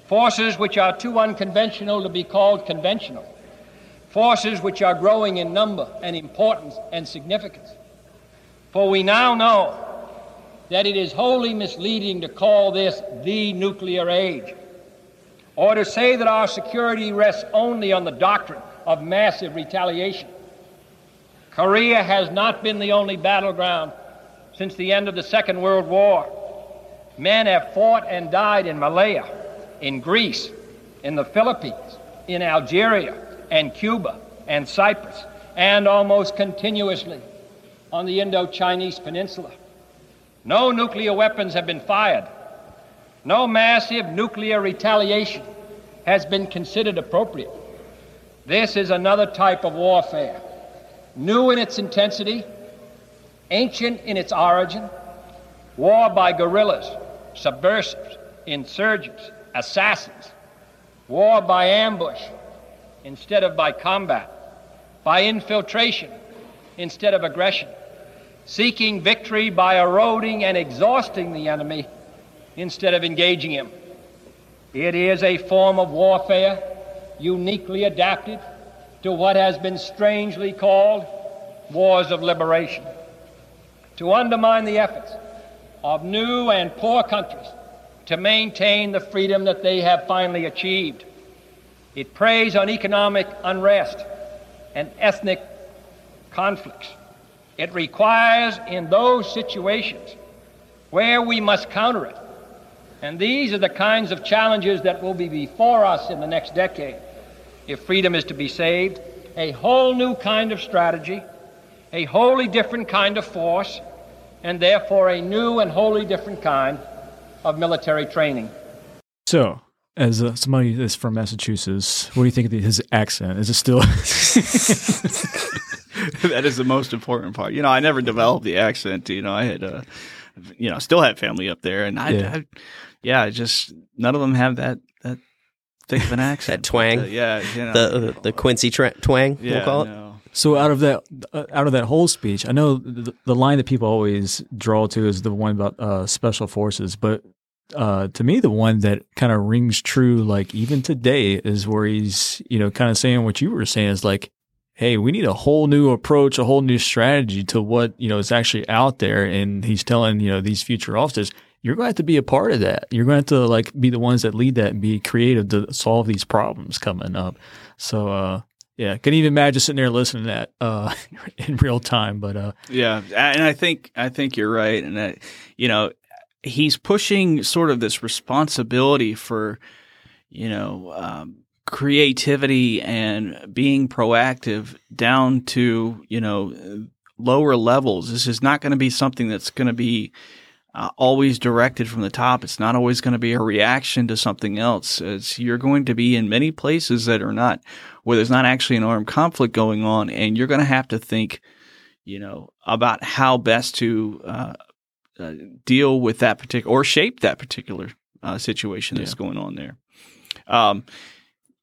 forces which are too unconventional to be called conventional, forces which are growing in number and importance and significance. For we now know that it is wholly misleading to call this the nuclear age, or to say that our security rests only on the doctrine of massive retaliation. Korea has not been the only battleground since the end of the Second World War. Men have fought and died in Malaya, in Greece, in the Philippines, in Algeria, and Cuba, and Cyprus, and almost continuously on the Indo Chinese Peninsula. No nuclear weapons have been fired. No massive nuclear retaliation has been considered appropriate. This is another type of warfare, new in its intensity, ancient in its origin, war by guerrillas, subversives, insurgents, assassins, war by ambush instead of by combat, by infiltration instead of aggression, seeking victory by eroding and exhausting the enemy instead of engaging him. It is a form of warfare uniquely adapted to what has been strangely called wars of liberation. To undermine the efforts of new and poor countries to maintain the freedom that they have finally achieved. It preys on economic unrest and ethnic conflicts. It requires, in those situations where we must counter it, and these are the kinds of challenges that will be before us in the next decade, if freedom is to be saved, a whole new kind of strategy, a wholly different kind of force, and therefore a new and wholly different kind of military training. So, as uh, somebody that's from Massachusetts, what do you think of the, his accent? Is it still? *laughs* that is the most important part. You know, I never developed the accent. You know, I had, uh, you know, still had family up there, and I, Yeah. I yeah, just none of them have that that thick of an *laughs* accent. That twang. Uh, yeah, you know, The the Quincy tra- twang, yeah, we'll call it. no. so out of that, uh, out of that whole speech, I know the, the line that people always draw to is the one about uh, special forces, but uh, to me, the one that kind of rings true, like even today, is where he's you know kind of saying what you were saying is like, hey, we need a whole new approach, a whole new strategy to what you know is actually out there, and he's telling you know these future officers. You're going to have to be a part of that. You're going to have to like be the ones that lead that and be creative to solve these problems coming up. So, uh, yeah, couldn't even imagine sitting there listening to that uh, *laughs* in real time. But uh, Yeah, and I think I think you're right, and that you know he's pushing sort of this responsibility for you know um, creativity and being proactive down to you know lower levels. This is not going to be something that's going to be uh, always directed from the top. It's not always going to be a reaction to something else. It's, you're going to be in many places that are not where there's not actually an armed conflict going on, and you're going to have to think you know, about how best to uh, uh, deal with that particular or shape that particular uh, situation that's going on there. Um,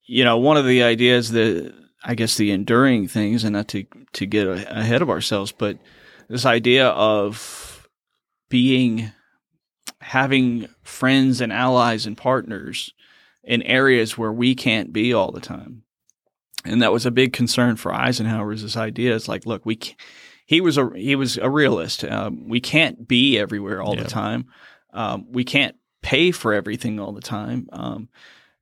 you know, one of the ideas that I guess the enduring things, and not to to get a- ahead of ourselves, but this idea of being having friends and allies and partners in areas where we can't be all the time. And that was a big concern for Eisenhower. Is this idea? It's like, look, we he was a he was a realist. Um, we can't be everywhere all Yeah. the time. Um, we can't pay for everything all the time. Um,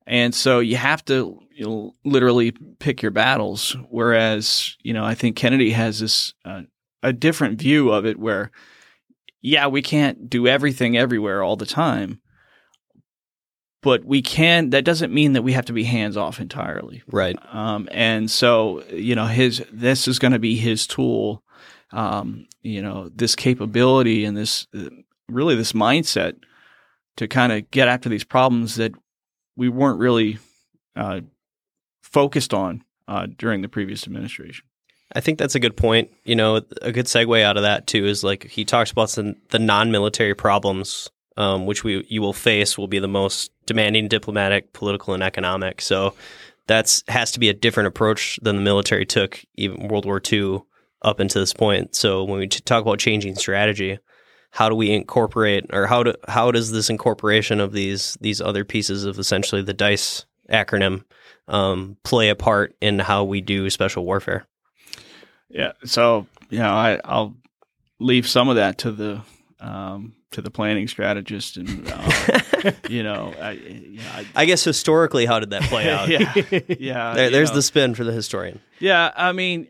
and so you have to you know, literally pick your battles. Whereas, you know, I think Kennedy has this uh, a different view of it, where yeah, we can't do everything everywhere all the time, but we can. That doesn't mean that we have to be hands off entirely. Right. Um, and so, you know, his this is going to be his tool. Um, you know, this capability and this really this mindset to kind of get after these problems that we weren't really uh, focused on uh, during the previous administration. I think that's a good point. You know, a good segue out of that too is like he talks about some, the non-military problems, um, which we you will face will be the most demanding, diplomatic, political, and economic. So that's has to be a different approach than the military took even World War II up until this point. So when we talk about changing strategy, how do we incorporate, or how do how does this incorporation of these these other pieces of essentially the DIME acronym um, play a part in how we do special warfare? Yeah. So you know, I, I'll leave some of that to the um, to the planning strategist, and uh, *laughs* you know, I, yeah, I, I guess historically, how did that play *laughs* out? yeah, *laughs* yeah. There, there's know. the spin for the historian. Yeah, I mean,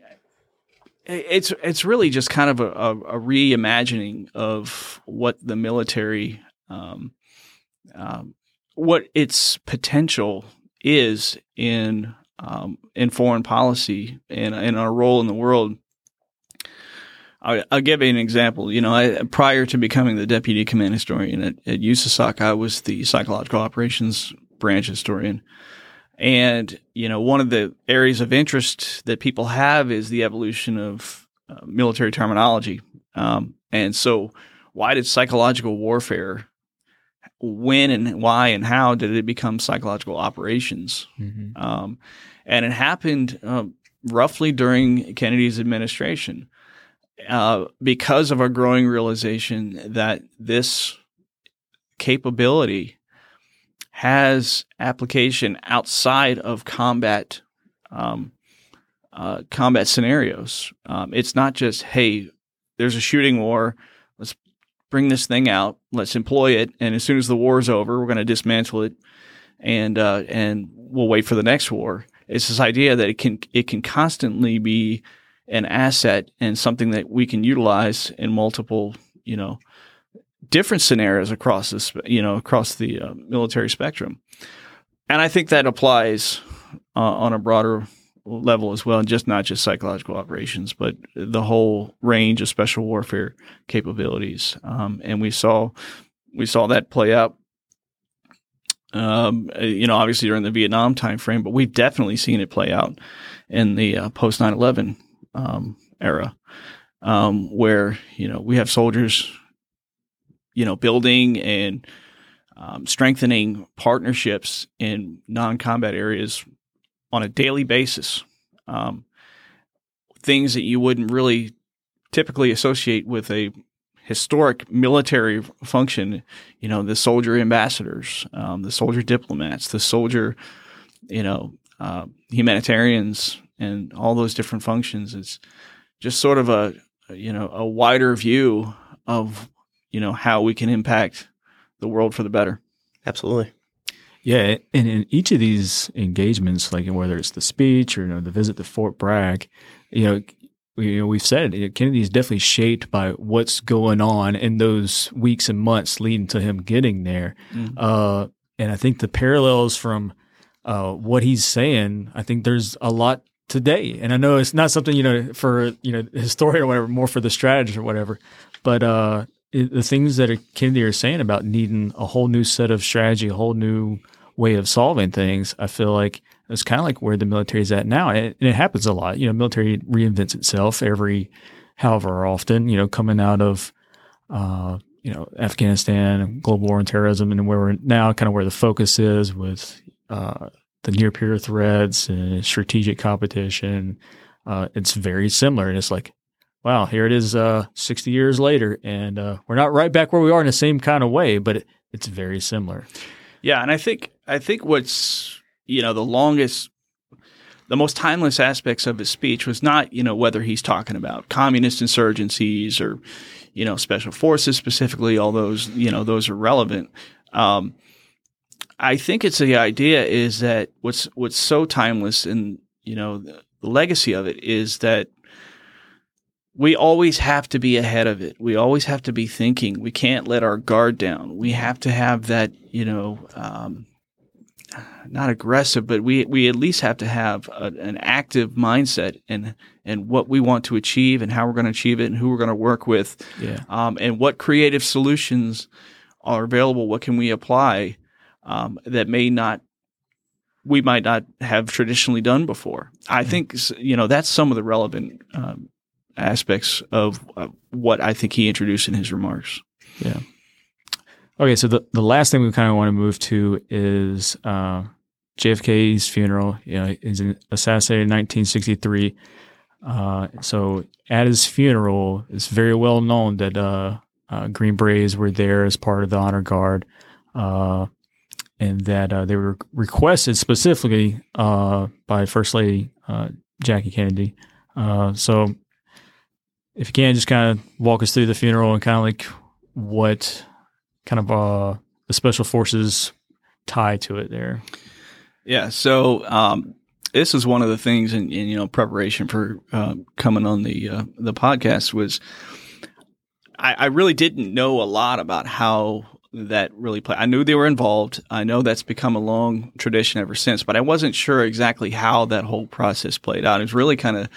it's it's really just kind of a, a, a reimagining of what the military, um, um, what its potential is in um, in foreign policy and in our role in the world. I, I'll give you an example. You know, I, prior to becoming the deputy command historian at, at USASOC, I was the psychological operations branch historian. And, you know, one of the areas of interest that people have is the evolution of uh, military terminology. Um, and so, why did psychological warfare, when and why and how did it become psychological operations? Mhm. Um, and it happened um, roughly during Kennedy's administration. uh, because of our growing realization that this capability has application outside of combat um, uh, combat scenarios. Um, it's not just hey, there's a shooting war. Bring this thing out. Let's employ it, and as soon as the war is over, we're going to dismantle it, and uh, and we'll wait for the next war. It's this idea that it can it can constantly be an asset and something that we can utilize in multiple, you know, different scenarios across this, you know, across the uh, military spectrum. And I think that applies uh, on a broader level as well, and just not just psychological operations, but the whole range of special warfare capabilities. Um, and we saw we saw that play out. Um, you know, obviously during the Vietnam timeframe, but we've definitely seen it play out in the uh, post 9 11 um, era, um, where you know we have soldiers, you know, building and um, strengthening partnerships in non-combat areas on a daily basis. Um, things that you wouldn't really typically associate with a historic military function. You know, the soldier ambassadors, um, the soldier diplomats, the soldier, you know, uh, humanitarians, and all those different functions. It's just sort of a you know a wider view of you know how we can impact the world for the better. Absolutely. Yeah, and in each of these engagements, like whether it's the speech or you know, the visit to Fort Bragg, you know, we, you know, we've said it, Kennedy is definitely shaped by what's going on in those weeks and months leading to him getting there. Mm-hmm. Uh, and I think the parallels from uh, what he's saying, I think there's a lot today. And I know it's not something, you know, for, you know, historian or whatever, more for the strategist or whatever. But uh, it, the things that Kennedy are saying about needing a whole new set of strategy, a whole new way of solving things, I feel like it's kind of like where the military is at now. And it, and it happens a lot. You know, military reinvents itself every however often, you know, coming out of, uh, you know, Afghanistan, global war and terrorism, and where we're now kind of where the focus is with uh, the near peer threats and strategic competition. Uh, it's very similar. And it's like, wow, here it is uh, 60 years later. And uh, we're not right back where we are in the same kind of way, but it, it's very similar. Yeah. And I think, I think what's, you know, the longest, the most timeless aspects of his speech was not, you know, whether he's talking about communist insurgencies or, you know, special forces specifically, all those, you know, those are relevant. Um, I think it's the idea is that what's what's so timeless and you know the, legacy of it is that we always have to be ahead of it. We always have to be thinking. We can't let our guard down. We have to have that, you know, um, not aggressive, but we we at least have to have a, an active mindset and and what we want to achieve and how we're going to achieve it and who we're going to work with, yeah. um, and what creative solutions are available. What can we apply? um, that may not we might not have traditionally done before. I mm-hmm. think you know that's some of the relevant um, aspects of uh, what I think he introduced in his remarks. Yeah. Okay, so the, the last thing we kind of want to move to is uh, JFK's funeral. You know, he's assassinated in 1963. Uh, so at his funeral, it's very well known that uh, uh Green Berets were there as part of the honor guard. Uh, and that uh, they were requested specifically by First Lady Jackie Kennedy. So, if you can, just kind of walk us through the funeral and kind of like what kind of uh, the special forces tie to it there. Yeah. So. Um, this is one of the things in, in you know preparation for uh, coming on the the podcast was I, I really didn't know a lot about how that really played. I knew they were involved. I know that's become a long tradition ever since, but I wasn't sure exactly how that whole process played out. It was really kind of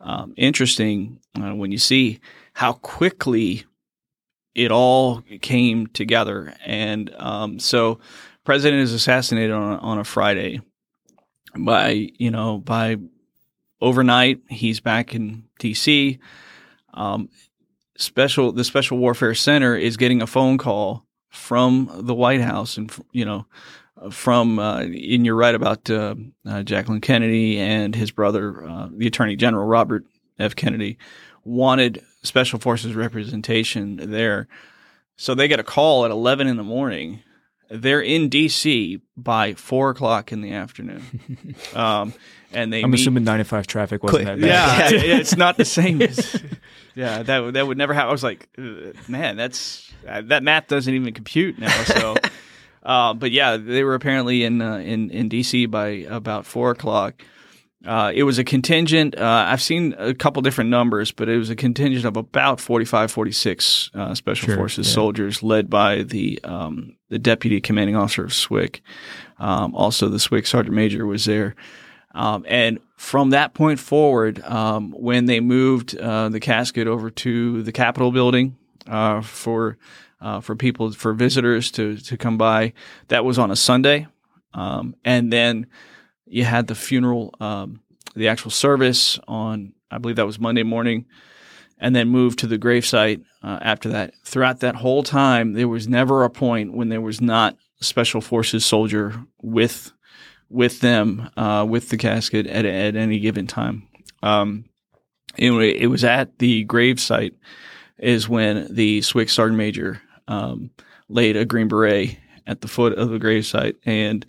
um, interesting uh, when you see how quickly it all came together. And um, so, president is assassinated on a, on a Friday. By you know by overnight, he's back in D.C. Um, special the Special Warfare Center is getting a phone call from the White House and you know from uh, and you're right about uh, uh, Jacqueline Kennedy and his brother, uh, the Attorney General Robert F. Kennedy, wanted special forces representation there. So they get a call at 11 in the morning. They're in D.C. by four o'clock in the afternoon, *laughs* um, and they. I'm meet- assuming 95 traffic wasn't that bad. yeah, *laughs* yeah, it's not the same. as- *laughs* yeah, that would- that would never happen. I was like, man, that's uh, that math doesn't even compute now. So, uh, but yeah, they were apparently in uh, in in DC by about four o'clock. Uh, it was a contingent. Uh, I've seen a couple different numbers, but it was a contingent of about 45, 46 uh, Special Sure, Forces yeah. soldiers led by the um, the deputy commanding officer of SWIC. Um, also, the SWIC sergeant major was there. Um, and from that point forward, um, when they moved uh, the casket over to the Capitol building uh, for uh, for people for visitors to to come by, that was on a Sunday, um, and then you had the funeral, um, the actual service on I believe that was Monday morning, and then moved to the gravesite uh, after that. Throughout that whole time, there was never a point when there was not a special forces soldier with with them uh, with the casket at, at any given time. Um, anyway, it was at the gravesite is when the SWIC sergeant major um, laid a green beret at the foot of the gravesite, and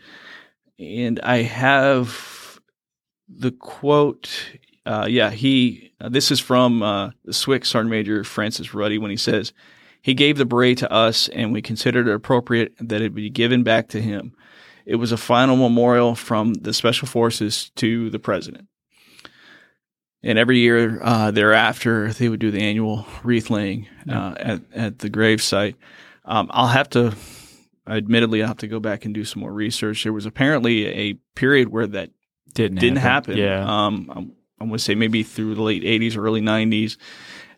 and I have the quote. Uh, yeah, he. Uh, this is from uh, the SWIC sergeant major Francis Ruddy when he says. He gave the beret to us, and we considered it appropriate that it be given back to him. It was a final memorial from the Special Forces to the president. And every year uh, thereafter, they would do the annual wreath laying uh, at, at the gravesite. Um, I'll have to, admittedly, I'll have to go back and do some more research. There was apparently a period where that Didn't, didn't happen. Yeah. Um, I'm, I'm going to say maybe through the late 80s early 90s.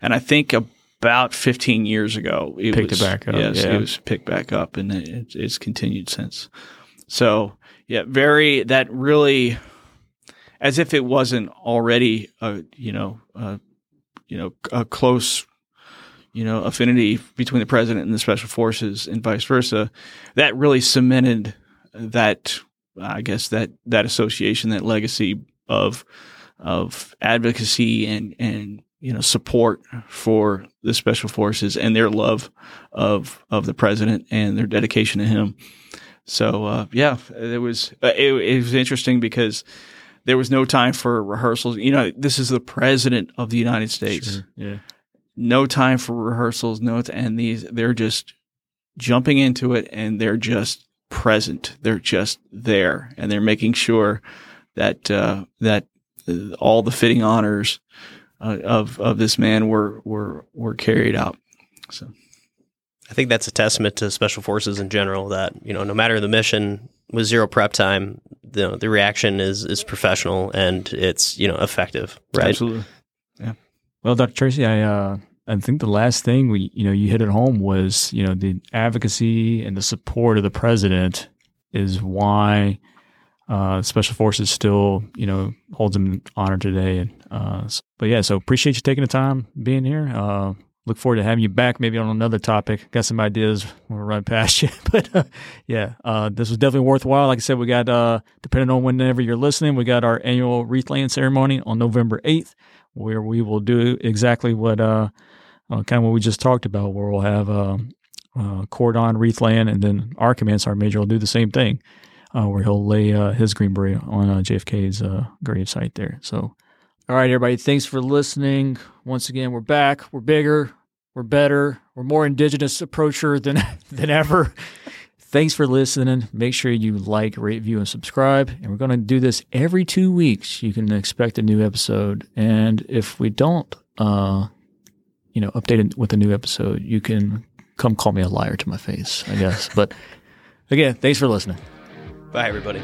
And I think about 15 years ago, it Picked it was, back up, Yes, yeah. it was picked back up and it, it's continued since. So, yeah, very, that really, as if it wasn't already a, you know, a, you know, a close, you know, affinity between the president and the special forces and vice versa, that really cemented that, I guess, that, that association, that legacy of, of advocacy and, and, you know, support for the special forces and their love of, of the president and their dedication to him. So, uh, yeah, it was, uh, it, it was interesting because there was no time for rehearsals. You know, this is the president of the United States Sure. Yeah. No time for rehearsals, no, and these they're just jumping into it and they're just present. They're just there and they're making sure that uh, that uh, all the fitting honors uh, of of this man were were were carried out. So I think that's a testament to special forces in general that, you know, no matter the mission with zero prep time, the the reaction is is professional and it's, you know, effective, right? absolutely, Well, Dr. Tracy, I uh, I think the last thing we you know you hit at home was you know the advocacy and the support of the president is why uh, Special Forces still you know holds him honor today. And uh, s- but yeah, so appreciate you taking the time being here. Uh, look forward to having you back maybe on another topic. Got some ideas we run past *laughs* you, but uh, yeah, uh, this was definitely worthwhile. Like I said, we got uh, depending on whenever you're listening, we got our annual wreath laying ceremony on November eighth where we will do exactly what uh, uh kind of what we just talked about, where we'll have uh, uh, cordon wreath laying, and then our command sergeant major will do the same thing, uh, where he'll lay uh, his green beret on uh, JFK's grave site there. So, all right, everybody, thanks for listening. Once again, we're back. We're bigger. We're better. We're more indigenous approacher than *laughs* than ever. Thanks for listening. Make sure you like, rate, review, and subscribe. And we're going to do this every two weeks. You can expect a new episode. And if we don't, uh, you know, update it with a new episode, you can come call me a liar to my face, I guess. but again, thanks for listening. Bye everybody.